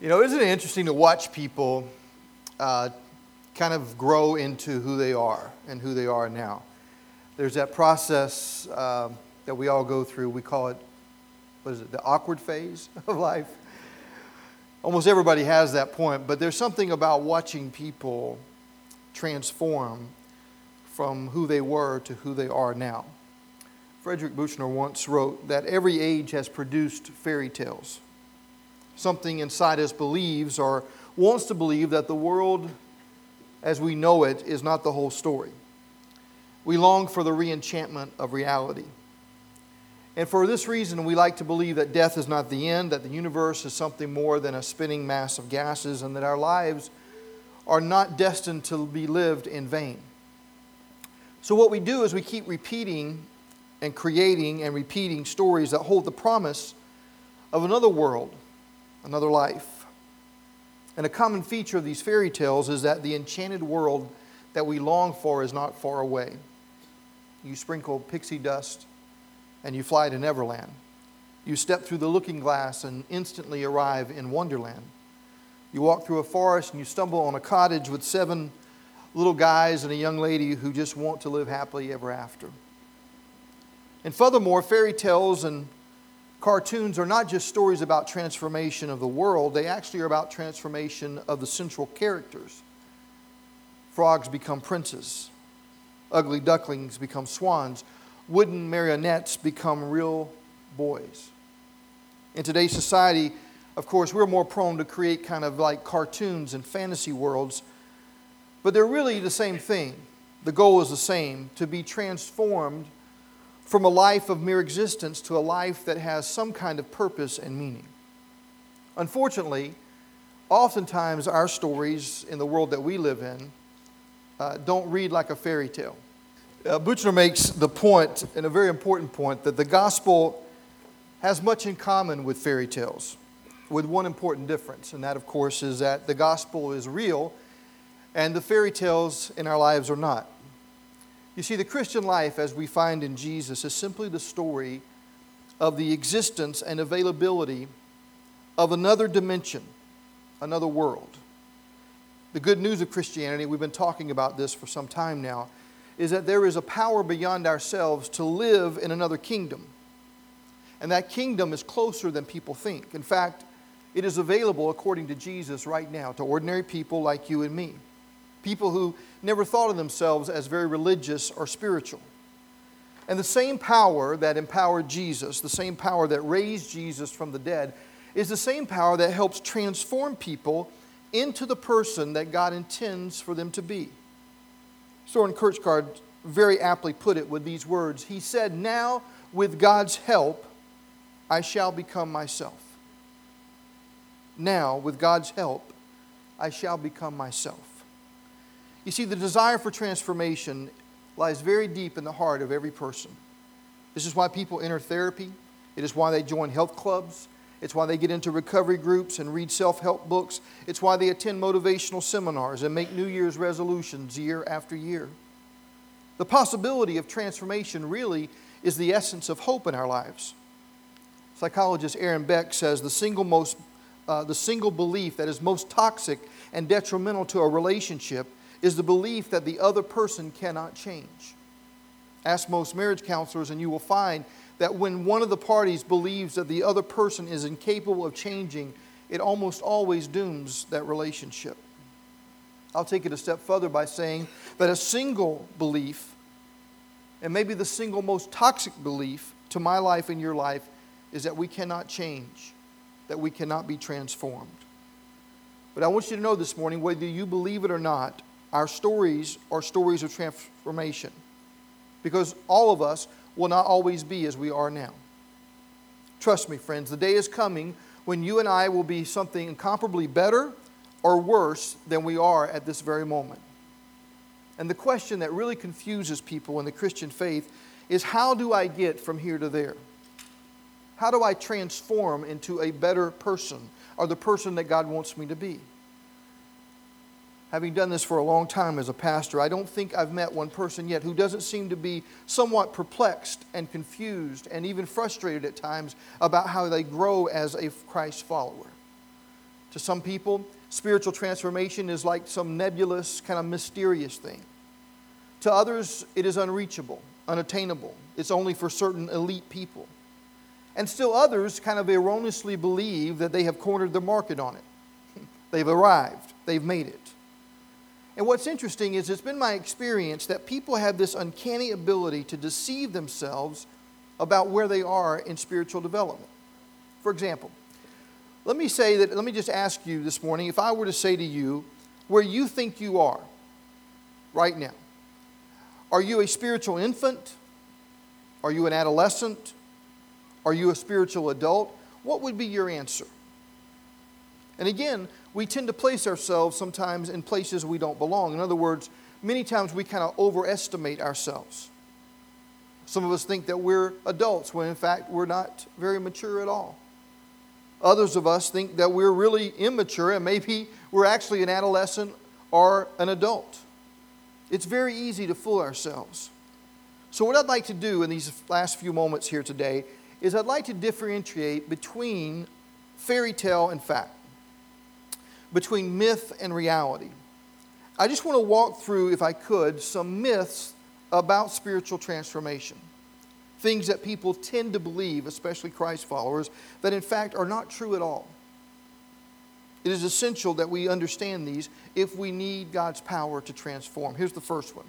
You know, isn't it interesting to watch people uh, kind of grow into who they are and who they are now? There's that process uh, that we all go through. We call it, what is it, the awkward phase of life? Almost everybody has that point, but there's something about watching people transform from who they were to who they are now. Frederick Buechner once wrote that every age has produced fairy tales something inside us believes or wants to believe that the world as we know it is not the whole story. We long for the reenchantment of reality. And for this reason, we like to believe that death is not the end, that the universe is something more than a spinning mass of gases, and that our lives are not destined to be lived in vain. So, what we do is we keep repeating and creating and repeating stories that hold the promise of another world, another life. And a common feature of these fairy tales is that the enchanted world that we long for is not far away. You sprinkle pixie dust and you fly to Neverland. You step through the looking glass and instantly arrive in Wonderland. You walk through a forest and you stumble on a cottage with seven little guys and a young lady who just want to live happily ever after. And furthermore, fairy tales and cartoons are not just stories about transformation of the world, they actually are about transformation of the central characters. Frogs become princes, ugly ducklings become swans, wooden marionettes become real boys. In today's society, of course, we're more prone to create kind of like cartoons and fantasy worlds, but they're really the same thing. The goal is the same to be transformed from a life of mere existence to a life that has some kind of purpose and meaning. Unfortunately, oftentimes our stories in the world that we live in uh, don't read like a fairy tale. Uh, Buechner makes the point, and a very important point, that the gospel has much in common with fairy tales, with one important difference, and that, of course, is that the gospel is real and the fairy tales in our lives are not. You see, the Christian life, as we find in Jesus, is simply the story of the existence and availability of another dimension, another world. The good news of Christianity, we've been talking about this for some time now, is that there is a power beyond ourselves to live in another kingdom. And that kingdom is closer than people think. In fact, it is available, according to Jesus, right now to ordinary people like you and me people who never thought of themselves as very religious or spiritual. And the same power that empowered Jesus, the same power that raised Jesus from the dead, is the same power that helps transform people into the person that God intends for them to be. Soren Kierkegaard very aptly put it with these words He said, Now, with God's help, I shall become myself. Now, with God's help, I shall become myself. You see, the desire for transformation lies very deep in the heart of every person. This is why people enter therapy, it is why they join health clubs. It's why they get into recovery groups and read self help books. It's why they attend motivational seminars and make New Year's resolutions year after year. The possibility of transformation really is the essence of hope in our lives. Psychologist Aaron Beck says the single, most, uh, the single belief that is most toxic and detrimental to a relationship is the belief that the other person cannot change. Ask most marriage counselors, and you will find that when one of the parties believes that the other person is incapable of changing, it almost always dooms that relationship. I'll take it a step further by saying that a single belief, and maybe the single most toxic belief to my life and your life, is that we cannot change, that we cannot be transformed. But I want you to know this morning, whether you believe it or not, our stories are stories of transformation because all of us will not always be as we are now. Trust me, friends, the day is coming when you and I will be something incomparably better or worse than we are at this very moment. And the question that really confuses people in the Christian faith is how do I get from here to there? How do I transform into a better person or the person that God wants me to be? Having done this for a long time as a pastor, I don't think I've met one person yet who doesn't seem to be somewhat perplexed and confused and even frustrated at times about how they grow as a Christ follower. To some people, spiritual transformation is like some nebulous, kind of mysterious thing. To others, it is unreachable, unattainable. It's only for certain elite people. And still others kind of erroneously believe that they have cornered the market on it. They've arrived, they've made it. And what's interesting is it's been my experience that people have this uncanny ability to deceive themselves about where they are in spiritual development. For example, let me say that, let me just ask you this morning if I were to say to you where you think you are right now, are you a spiritual infant? Are you an adolescent? Are you a spiritual adult? What would be your answer? And again, we tend to place ourselves sometimes in places we don't belong. In other words, many times we kind of overestimate ourselves. Some of us think that we're adults when in fact we're not very mature at all. Others of us think that we're really immature and maybe we're actually an adolescent or an adult. It's very easy to fool ourselves. So, what I'd like to do in these last few moments here today is I'd like to differentiate between fairy tale and fact, between myth and reality. I just want to walk through, if I could, some myths about spiritual transformation. Things that people tend to believe, especially Christ followers, that in fact are not true at all. It is essential that we understand these if we need God's power to transform. Here's the first one.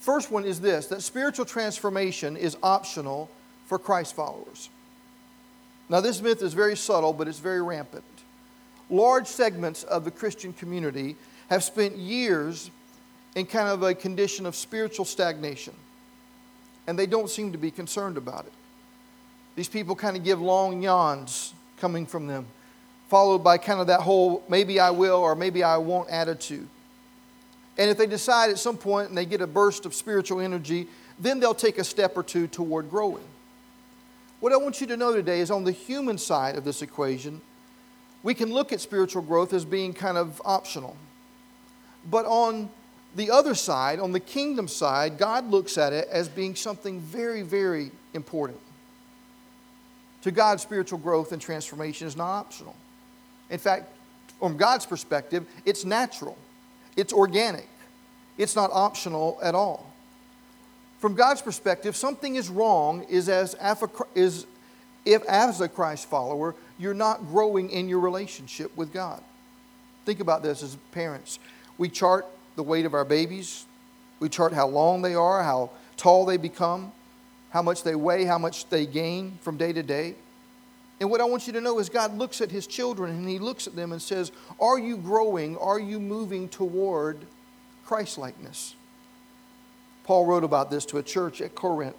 First one is this that spiritual transformation is optional for Christ followers. Now, this myth is very subtle, but it's very rampant. Large segments of the Christian community have spent years in kind of a condition of spiritual stagnation, and they don't seem to be concerned about it. These people kind of give long yawns coming from them, followed by kind of that whole maybe I will or maybe I won't attitude. And if they decide at some point and they get a burst of spiritual energy, then they'll take a step or two toward growing. What I want you to know today is on the human side of this equation, we can look at spiritual growth as being kind of optional. But on the other side, on the kingdom side, God looks at it as being something very, very important. To God, spiritual growth and transformation is not optional. In fact, from God's perspective, it's natural, it's organic, it's not optional at all from God's perspective, something is wrong is as if as a Christ follower, you're not growing in your relationship with God. Think about this as parents. We chart the weight of our babies. We chart how long they are, how tall they become, how much they weigh, how much they gain from day to day. And what I want you to know is God looks at his children and he looks at them and says, Are you growing? Are you moving toward Christ likeness? Paul wrote about this to a church at Corinth.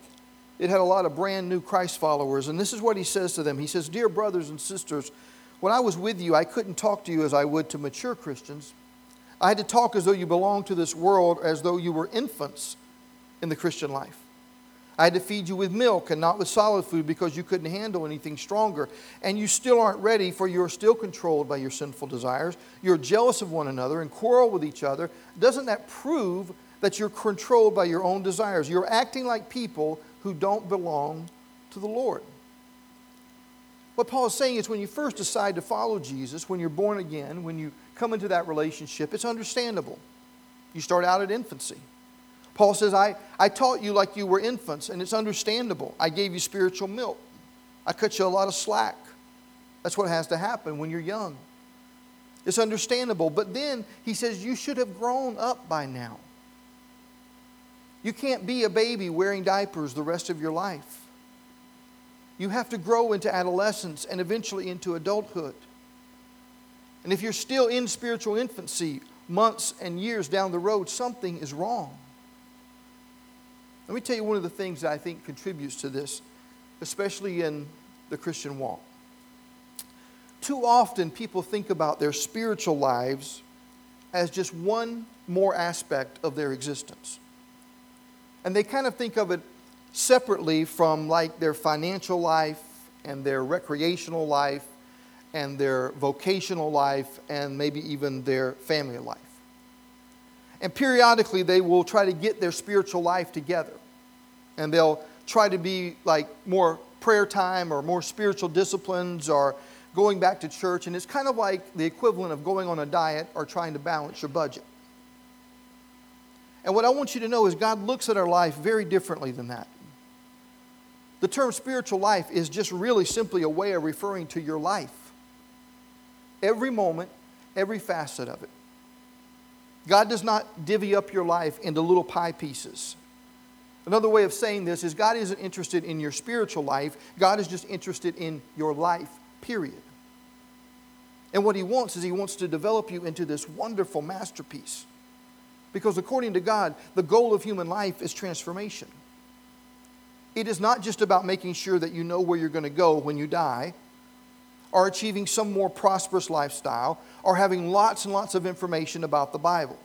It had a lot of brand new Christ followers, and this is what he says to them. He says, Dear brothers and sisters, when I was with you, I couldn't talk to you as I would to mature Christians. I had to talk as though you belonged to this world, as though you were infants in the Christian life. I had to feed you with milk and not with solid food because you couldn't handle anything stronger. And you still aren't ready, for you're still controlled by your sinful desires. You're jealous of one another and quarrel with each other. Doesn't that prove that you're controlled by your own desires. You're acting like people who don't belong to the Lord. What Paul is saying is when you first decide to follow Jesus, when you're born again, when you come into that relationship, it's understandable. You start out at infancy. Paul says, I, I taught you like you were infants, and it's understandable. I gave you spiritual milk. I cut you a lot of slack. That's what has to happen when you're young. It's understandable. But then he says, You should have grown up by now. You can't be a baby wearing diapers the rest of your life. You have to grow into adolescence and eventually into adulthood. And if you're still in spiritual infancy months and years down the road, something is wrong. Let me tell you one of the things that I think contributes to this, especially in the Christian walk. Too often, people think about their spiritual lives as just one more aspect of their existence and they kind of think of it separately from like their financial life and their recreational life and their vocational life and maybe even their family life. And periodically they will try to get their spiritual life together. And they'll try to be like more prayer time or more spiritual disciplines or going back to church, and it's kind of like the equivalent of going on a diet or trying to balance your budget. And what I want you to know is God looks at our life very differently than that. The term spiritual life is just really simply a way of referring to your life. Every moment, every facet of it. God does not divvy up your life into little pie pieces. Another way of saying this is God isn't interested in your spiritual life, God is just interested in your life, period. And what He wants is He wants to develop you into this wonderful masterpiece. Because according to God, the goal of human life is transformation. It is not just about making sure that you know where you're going to go when you die, or achieving some more prosperous lifestyle, or having lots and lots of information about the Bible.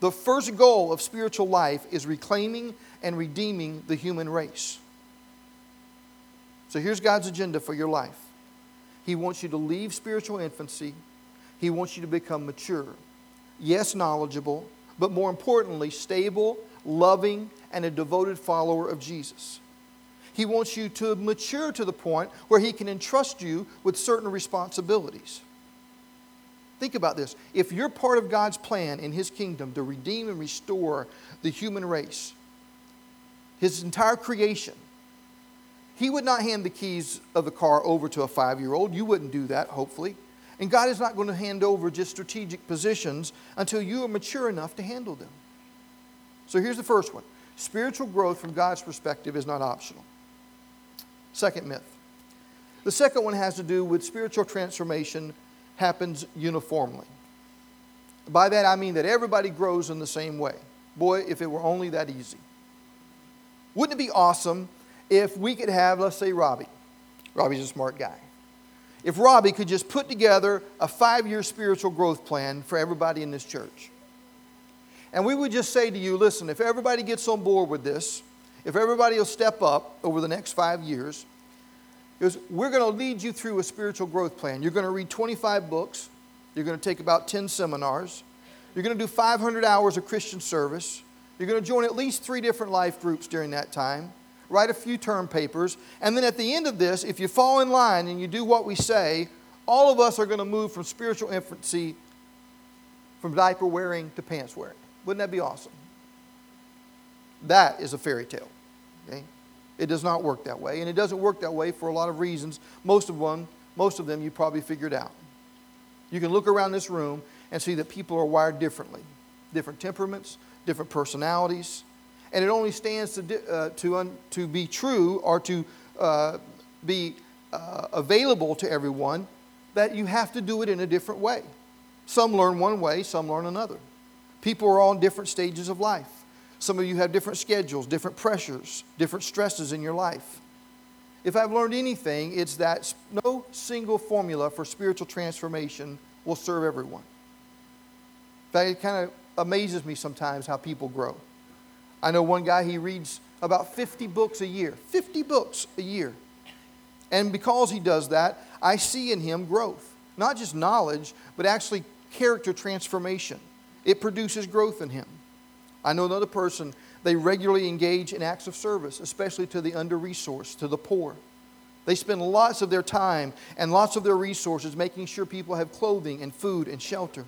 The first goal of spiritual life is reclaiming and redeeming the human race. So here's God's agenda for your life He wants you to leave spiritual infancy, He wants you to become mature. Yes, knowledgeable, but more importantly, stable, loving, and a devoted follower of Jesus. He wants you to mature to the point where He can entrust you with certain responsibilities. Think about this. If you're part of God's plan in His kingdom to redeem and restore the human race, His entire creation, He would not hand the keys of the car over to a five year old. You wouldn't do that, hopefully. And God is not going to hand over just strategic positions until you are mature enough to handle them. So here's the first one spiritual growth from God's perspective is not optional. Second myth. The second one has to do with spiritual transformation happens uniformly. By that I mean that everybody grows in the same way. Boy, if it were only that easy. Wouldn't it be awesome if we could have, let's say, Robbie? Robbie's a smart guy. If Robbie could just put together a five year spiritual growth plan for everybody in this church. And we would just say to you listen, if everybody gets on board with this, if everybody will step up over the next five years, is we're going to lead you through a spiritual growth plan. You're going to read 25 books. You're going to take about 10 seminars. You're going to do 500 hours of Christian service. You're going to join at least three different life groups during that time. Write a few term papers. And then at the end of this, if you fall in line and you do what we say, all of us are going to move from spiritual infancy from diaper wearing to pants wearing. Wouldn't that be awesome? That is a fairy tale. Okay? It does not work that way, and it doesn't work that way for a lot of reasons. Most of one, most of them you probably figured out. You can look around this room and see that people are wired differently, different temperaments, different personalities, and it only stands to, uh, to, un, to be true or to uh, be uh, available to everyone that you have to do it in a different way. Some learn one way, some learn another. People are all in different stages of life. Some of you have different schedules, different pressures, different stresses in your life. If I've learned anything, it's that no single formula for spiritual transformation will serve everyone. In fact, it kind of amazes me sometimes how people grow. I know one guy, he reads about 50 books a year. 50 books a year. And because he does that, I see in him growth. Not just knowledge, but actually character transformation. It produces growth in him. I know another person, they regularly engage in acts of service, especially to the under resourced, to the poor. They spend lots of their time and lots of their resources making sure people have clothing and food and shelter.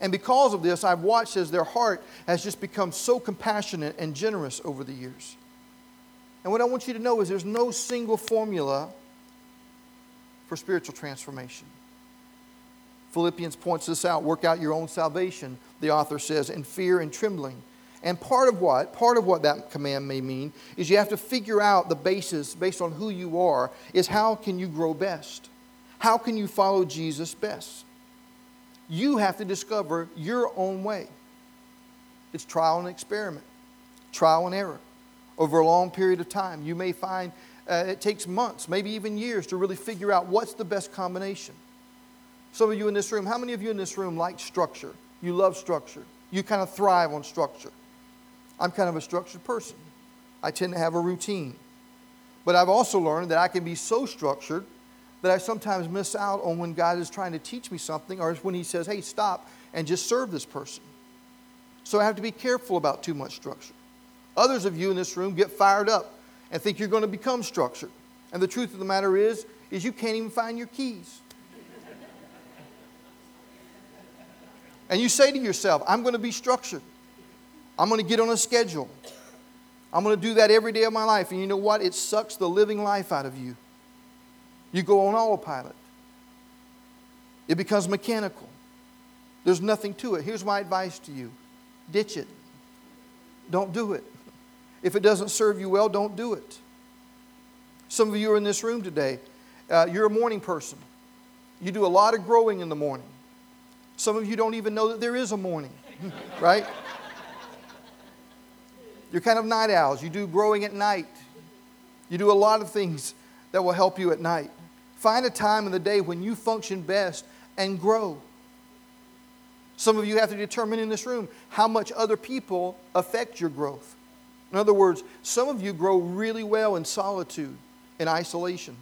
And because of this, I've watched as their heart has just become so compassionate and generous over the years. And what I want you to know is there's no single formula for spiritual transformation. Philippians points this out. Work out your own salvation, the author says, in fear and trembling. And part of what, part of what that command may mean is you have to figure out the basis based on who you are, is how can you grow best? How can you follow Jesus best? You have to discover your own way. It's trial and experiment, trial and error. Over a long period of time, you may find uh, it takes months, maybe even years, to really figure out what's the best combination. Some of you in this room, how many of you in this room like structure? You love structure. You kind of thrive on structure. I'm kind of a structured person. I tend to have a routine. But I've also learned that I can be so structured that I sometimes miss out on when God is trying to teach me something or when He says, hey, stop and just serve this person. So I have to be careful about too much structure. Others of you in this room get fired up and think you're going to become structured. And the truth of the matter is, is you can't even find your keys. and you say to yourself, I'm going to be structured. I'm going to get on a schedule. I'm going to do that every day of my life. And you know what? It sucks the living life out of you. You go on autopilot, it becomes mechanical. There's nothing to it. Here's my advice to you ditch it. Don't do it. If it doesn't serve you well, don't do it. Some of you are in this room today. Uh, you're a morning person. You do a lot of growing in the morning. Some of you don't even know that there is a morning, right? You're kind of night owls. You do growing at night. You do a lot of things that will help you at night. Find a time in the day when you function best and grow. Some of you have to determine in this room how much other people affect your growth. In other words, some of you grow really well in solitude, in isolation.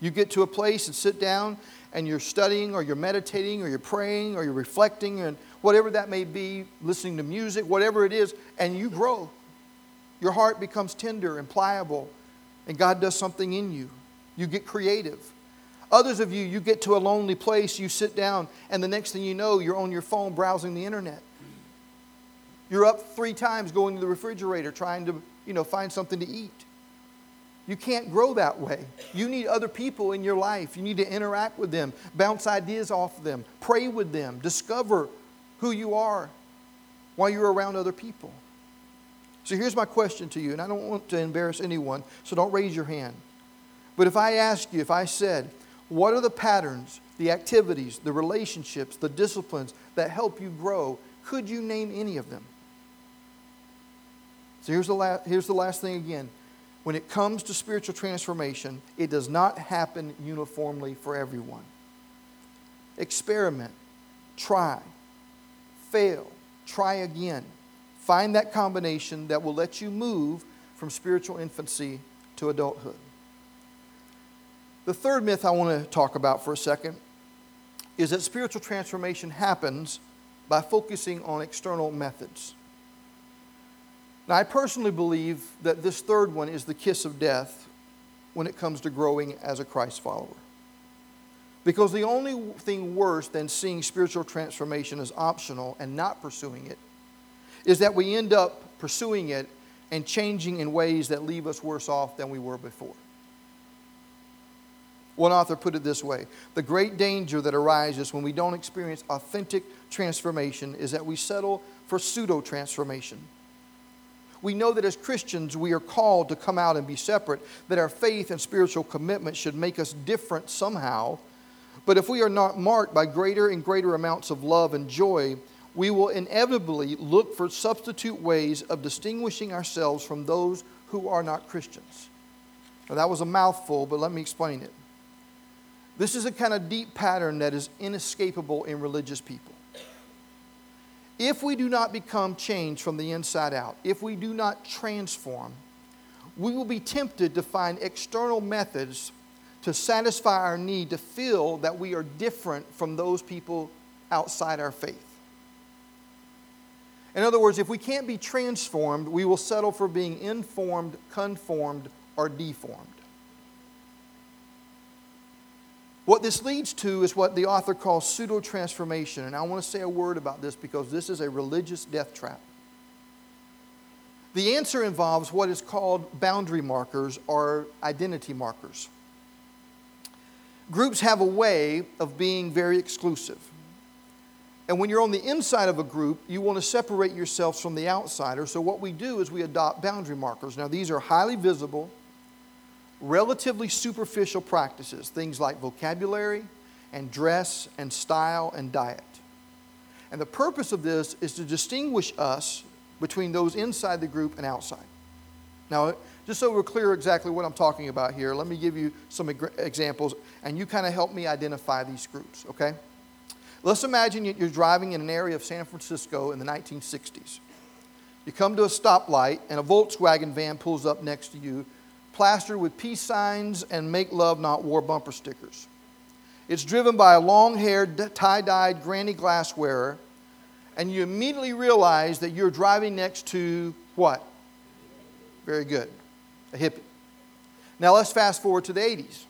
You get to a place and sit down and you're studying or you're meditating or you're praying or you're reflecting and whatever that may be, listening to music, whatever it is, and you grow. Your heart becomes tender and pliable, and God does something in you. You get creative. Others of you, you get to a lonely place, you sit down, and the next thing you know, you're on your phone browsing the internet. You're up three times going to the refrigerator trying to, you know, find something to eat. You can't grow that way. You need other people in your life. You need to interact with them, bounce ideas off of them, pray with them, discover who you are while you're around other people. So here's my question to you, and I don't want to embarrass anyone, so don't raise your hand. But if I ask you, if I said, what are the patterns, the activities, the relationships, the disciplines that help you grow? Could you name any of them? So here's the, la- here's the last thing again. When it comes to spiritual transformation, it does not happen uniformly for everyone. Experiment, try, fail, try again. Find that combination that will let you move from spiritual infancy to adulthood. The third myth I want to talk about for a second is that spiritual transformation happens by focusing on external methods. Now, I personally believe that this third one is the kiss of death when it comes to growing as a Christ follower. Because the only thing worse than seeing spiritual transformation as optional and not pursuing it is that we end up pursuing it and changing in ways that leave us worse off than we were before. One author put it this way The great danger that arises when we don't experience authentic transformation is that we settle for pseudo transformation. We know that as Christians, we are called to come out and be separate, that our faith and spiritual commitment should make us different somehow. But if we are not marked by greater and greater amounts of love and joy, we will inevitably look for substitute ways of distinguishing ourselves from those who are not Christians. Now, that was a mouthful, but let me explain it. This is a kind of deep pattern that is inescapable in religious people. If we do not become changed from the inside out, if we do not transform, we will be tempted to find external methods to satisfy our need to feel that we are different from those people outside our faith. In other words, if we can't be transformed, we will settle for being informed, conformed, or deformed. What this leads to is what the author calls pseudo transformation. And I want to say a word about this because this is a religious death trap. The answer involves what is called boundary markers or identity markers. Groups have a way of being very exclusive. And when you're on the inside of a group, you want to separate yourselves from the outsider. So, what we do is we adopt boundary markers. Now, these are highly visible, relatively superficial practices, things like vocabulary and dress and style and diet. And the purpose of this is to distinguish us between those inside the group and outside. Now, just so we're clear exactly what I'm talking about here, let me give you some examples and you kind of help me identify these groups, okay? Let's imagine you're driving in an area of San Francisco in the 1960s. You come to a stoplight and a Volkswagen van pulls up next to you plastered with peace signs and make love, not war bumper stickers. It's driven by a long haired, tie dyed granny glass wearer, and you immediately realize that you're driving next to what? Very good, a hippie. Now let's fast forward to the 80s.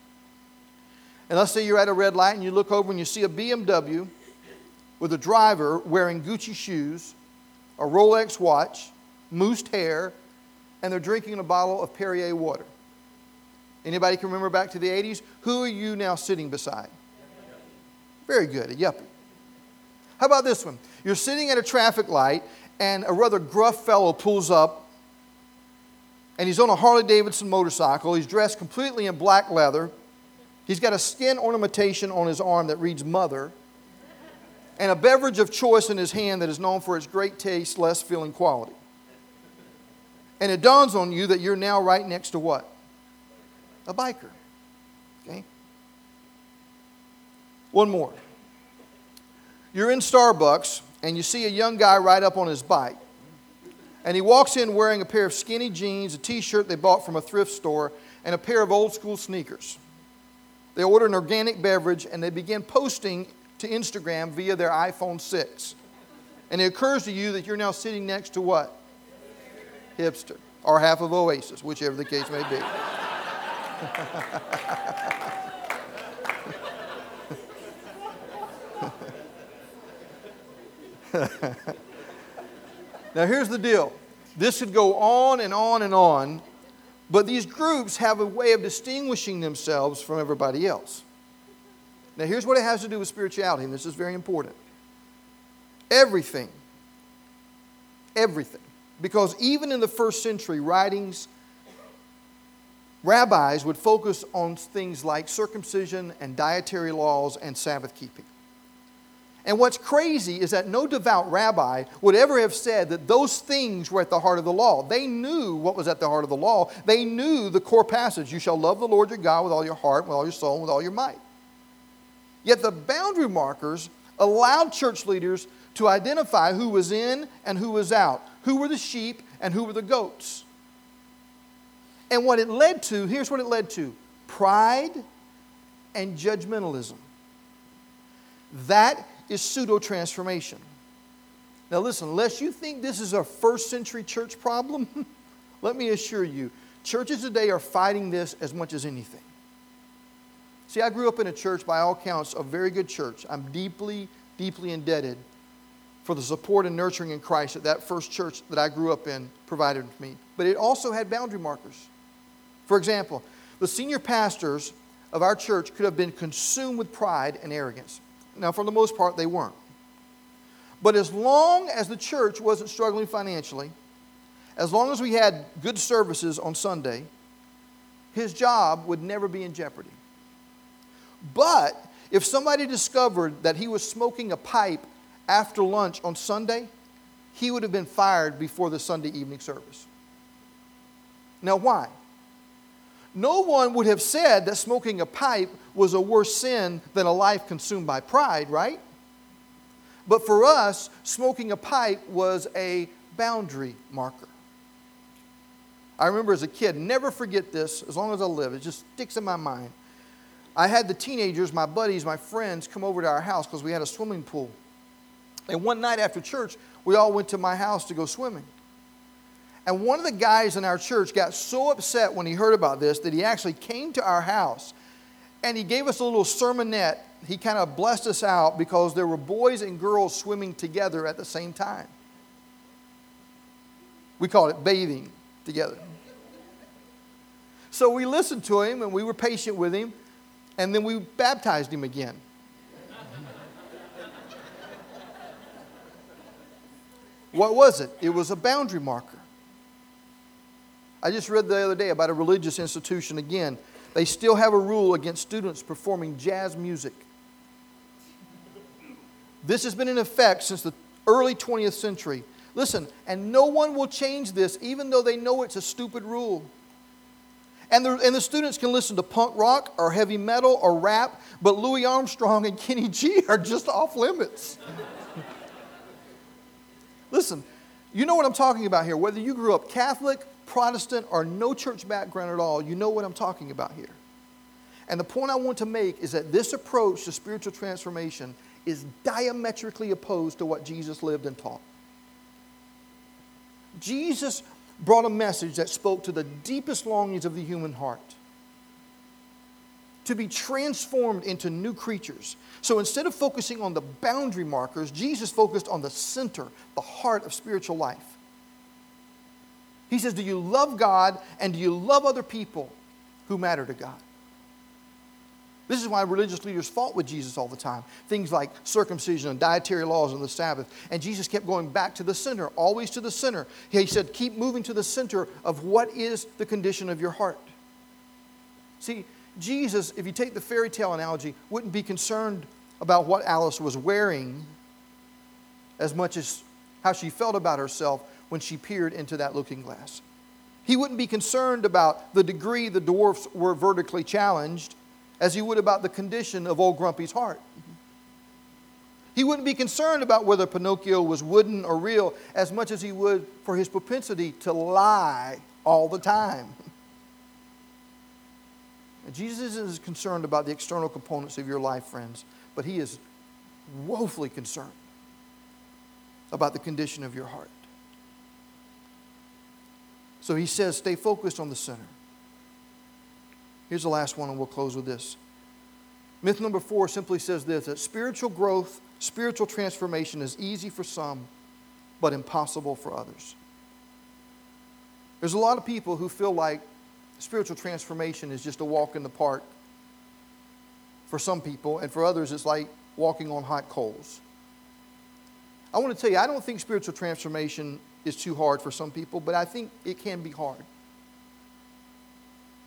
And let's say you're at a red light and you look over and you see a BMW with a driver wearing Gucci shoes, a Rolex watch, moosed hair, and they're drinking a bottle of Perrier water. Anybody can remember back to the 80s? Who are you now sitting beside? Very good, a yuppie. How about this one? You're sitting at a traffic light, and a rather gruff fellow pulls up, and he's on a Harley Davidson motorcycle. He's dressed completely in black leather. He's got a skin ornamentation on his arm that reads Mother, and a beverage of choice in his hand that is known for its great taste, less filling quality. And it dawns on you that you're now right next to what? A biker. Okay? One more. You're in Starbucks and you see a young guy ride up on his bike. And he walks in wearing a pair of skinny jeans, a t shirt they bought from a thrift store, and a pair of old school sneakers. They order an organic beverage and they begin posting to Instagram via their iPhone 6. And it occurs to you that you're now sitting next to what? Hipster. Or half of Oasis, whichever the case may be. now, here's the deal this could go on and on and on, but these groups have a way of distinguishing themselves from everybody else. Now, here's what it has to do with spirituality, and this is very important. Everything, everything, because even in the first century, writings, rabbis would focus on things like circumcision and dietary laws and Sabbath keeping. And what's crazy is that no devout rabbi would ever have said that those things were at the heart of the law. They knew what was at the heart of the law. They knew the core passage you shall love the Lord your God with all your heart, with all your soul, with all your might. Yet the boundary markers allowed church leaders to identify who was in and who was out, who were the sheep and who were the goats. And what it led to, here's what it led to pride and judgmentalism. That is pseudo transformation. Now, listen, unless you think this is a first century church problem, let me assure you, churches today are fighting this as much as anything. See, I grew up in a church, by all counts, a very good church. I'm deeply, deeply indebted for the support and nurturing in Christ that that first church that I grew up in provided me. But it also had boundary markers. For example, the senior pastors of our church could have been consumed with pride and arrogance. Now, for the most part, they weren't. But as long as the church wasn't struggling financially, as long as we had good services on Sunday, his job would never be in jeopardy. But if somebody discovered that he was smoking a pipe after lunch on Sunday, he would have been fired before the Sunday evening service. Now, why? No one would have said that smoking a pipe was a worse sin than a life consumed by pride, right? But for us, smoking a pipe was a boundary marker. I remember as a kid, never forget this as long as I live, it just sticks in my mind. I had the teenagers, my buddies, my friends, come over to our house because we had a swimming pool. And one night after church, we all went to my house to go swimming. And one of the guys in our church got so upset when he heard about this that he actually came to our house and he gave us a little sermonette. He kind of blessed us out because there were boys and girls swimming together at the same time. We called it bathing together. So we listened to him and we were patient with him, and then we baptized him again. what was it? It was a boundary marker. I just read the other day about a religious institution again. They still have a rule against students performing jazz music. This has been in effect since the early 20th century. Listen, and no one will change this, even though they know it's a stupid rule. And the, and the students can listen to punk rock or heavy metal or rap, but Louis Armstrong and Kenny G are just off limits. Listen, you know what I'm talking about here. Whether you grew up Catholic, Protestant, or no church background at all, you know what I'm talking about here. And the point I want to make is that this approach to spiritual transformation is diametrically opposed to what Jesus lived and taught. Jesus brought a message that spoke to the deepest longings of the human heart to be transformed into new creatures. So instead of focusing on the boundary markers, Jesus focused on the center, the heart of spiritual life. He says, Do you love God and do you love other people who matter to God? This is why religious leaders fought with Jesus all the time. Things like circumcision and dietary laws and the Sabbath. And Jesus kept going back to the center, always to the center. He said, Keep moving to the center of what is the condition of your heart. See, Jesus, if you take the fairy tale analogy, wouldn't be concerned about what Alice was wearing as much as how she felt about herself when she peered into that looking glass. He wouldn't be concerned about the degree the dwarfs were vertically challenged as he would about the condition of old Grumpy's heart. He wouldn't be concerned about whether Pinocchio was wooden or real as much as he would for his propensity to lie all the time. Jesus is concerned about the external components of your life, friends, but he is woefully concerned about the condition of your heart. So he says, stay focused on the center. Here's the last one, and we'll close with this. Myth number four simply says this that spiritual growth, spiritual transformation is easy for some, but impossible for others. There's a lot of people who feel like spiritual transformation is just a walk in the park for some people, and for others, it's like walking on hot coals. I want to tell you, I don't think spiritual transformation is too hard for some people, but I think it can be hard.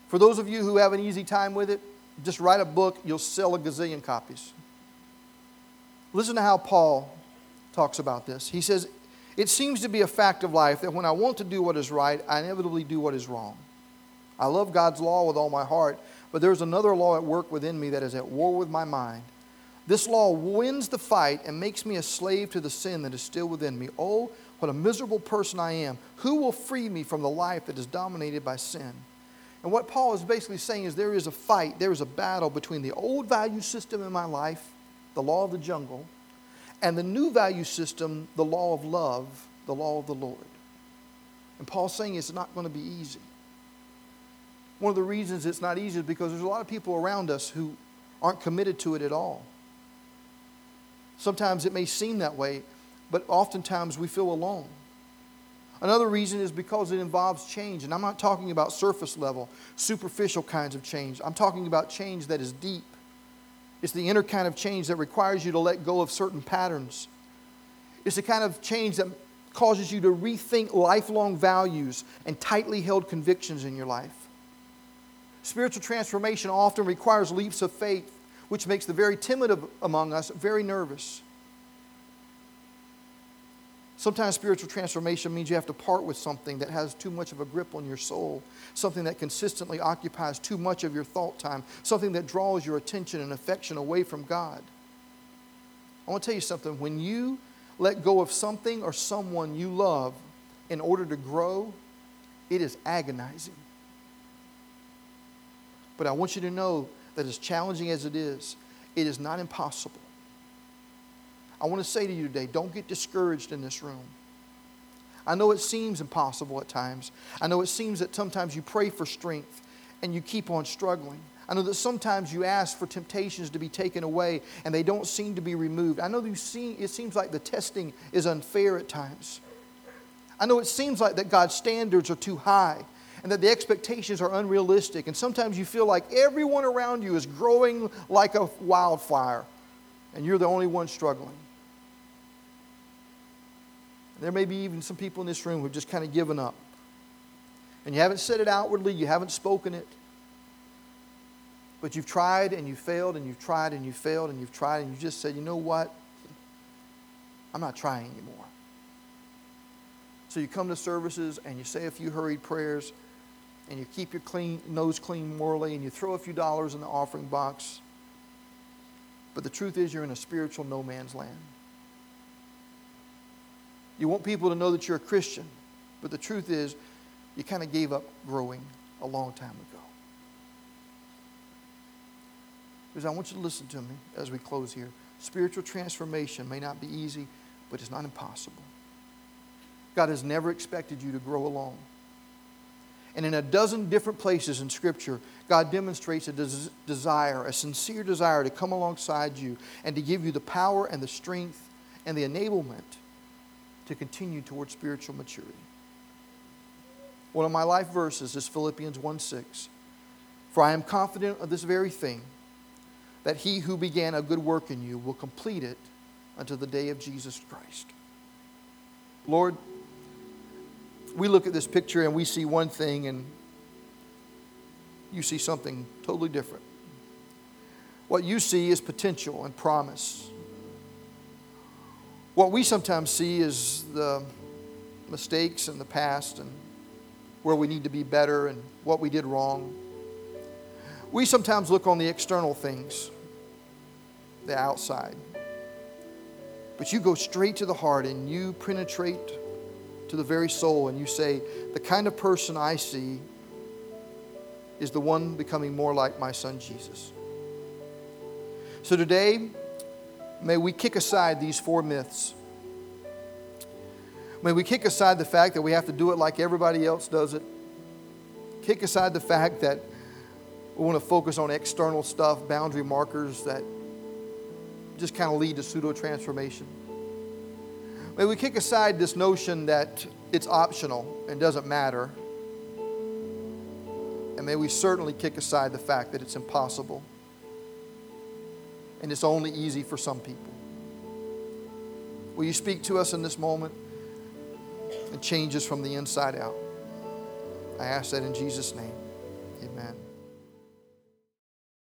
For those of you who have an easy time with it, just write a book, you'll sell a gazillion copies. Listen to how Paul talks about this. He says, It seems to be a fact of life that when I want to do what is right, I inevitably do what is wrong. I love God's law with all my heart, but there's another law at work within me that is at war with my mind. This law wins the fight and makes me a slave to the sin that is still within me. Oh, what a miserable person I am. Who will free me from the life that is dominated by sin? And what Paul is basically saying is there is a fight, there is a battle between the old value system in my life, the law of the jungle, and the new value system, the law of love, the law of the Lord. And Paul's saying it's not going to be easy. One of the reasons it's not easy is because there's a lot of people around us who aren't committed to it at all. Sometimes it may seem that way, but oftentimes we feel alone. Another reason is because it involves change. And I'm not talking about surface level, superficial kinds of change. I'm talking about change that is deep. It's the inner kind of change that requires you to let go of certain patterns. It's the kind of change that causes you to rethink lifelong values and tightly held convictions in your life. Spiritual transformation often requires leaps of faith, which makes the very timid among us very nervous. Sometimes spiritual transformation means you have to part with something that has too much of a grip on your soul, something that consistently occupies too much of your thought time, something that draws your attention and affection away from God. I want to tell you something. When you let go of something or someone you love in order to grow, it is agonizing. But I want you to know that as challenging as it is, it is not impossible. I want to say to you today don't get discouraged in this room. I know it seems impossible at times. I know it seems that sometimes you pray for strength and you keep on struggling. I know that sometimes you ask for temptations to be taken away and they don't seem to be removed. I know you see, it seems like the testing is unfair at times. I know it seems like that God's standards are too high and that the expectations are unrealistic. And sometimes you feel like everyone around you is growing like a wildfire and you're the only one struggling. There may be even some people in this room who've just kind of given up. And you haven't said it outwardly, you haven't spoken it. But you've tried and you failed and you've tried and you failed and you've tried and you just said, you know what? I'm not trying anymore. So you come to services and you say a few hurried prayers and you keep your clean, nose clean morally and you throw a few dollars in the offering box. But the truth is, you're in a spiritual no man's land. You want people to know that you're a Christian, but the truth is, you kind of gave up growing a long time ago. Because I want you to listen to me as we close here. Spiritual transformation may not be easy, but it's not impossible. God has never expected you to grow alone. And in a dozen different places in Scripture, God demonstrates a des- desire, a sincere desire to come alongside you and to give you the power and the strength and the enablement to continue toward spiritual maturity. One of my life verses is Philippians 1 6. For I am confident of this very thing, that he who began a good work in you will complete it until the day of Jesus Christ. Lord, we look at this picture and we see one thing, and you see something totally different. What you see is potential and promise. What we sometimes see is the mistakes in the past and where we need to be better and what we did wrong. We sometimes look on the external things, the outside. But you go straight to the heart and you penetrate to the very soul and you say, The kind of person I see is the one becoming more like my son Jesus. So today, may we kick aside these four myths. May we kick aside the fact that we have to do it like everybody else does it. Kick aside the fact that we want to focus on external stuff, boundary markers that just kind of lead to pseudo transformation. May we kick aside this notion that it's optional and doesn't matter. And may we certainly kick aside the fact that it's impossible and it's only easy for some people. Will you speak to us in this moment and change us from the inside out? I ask that in Jesus' name.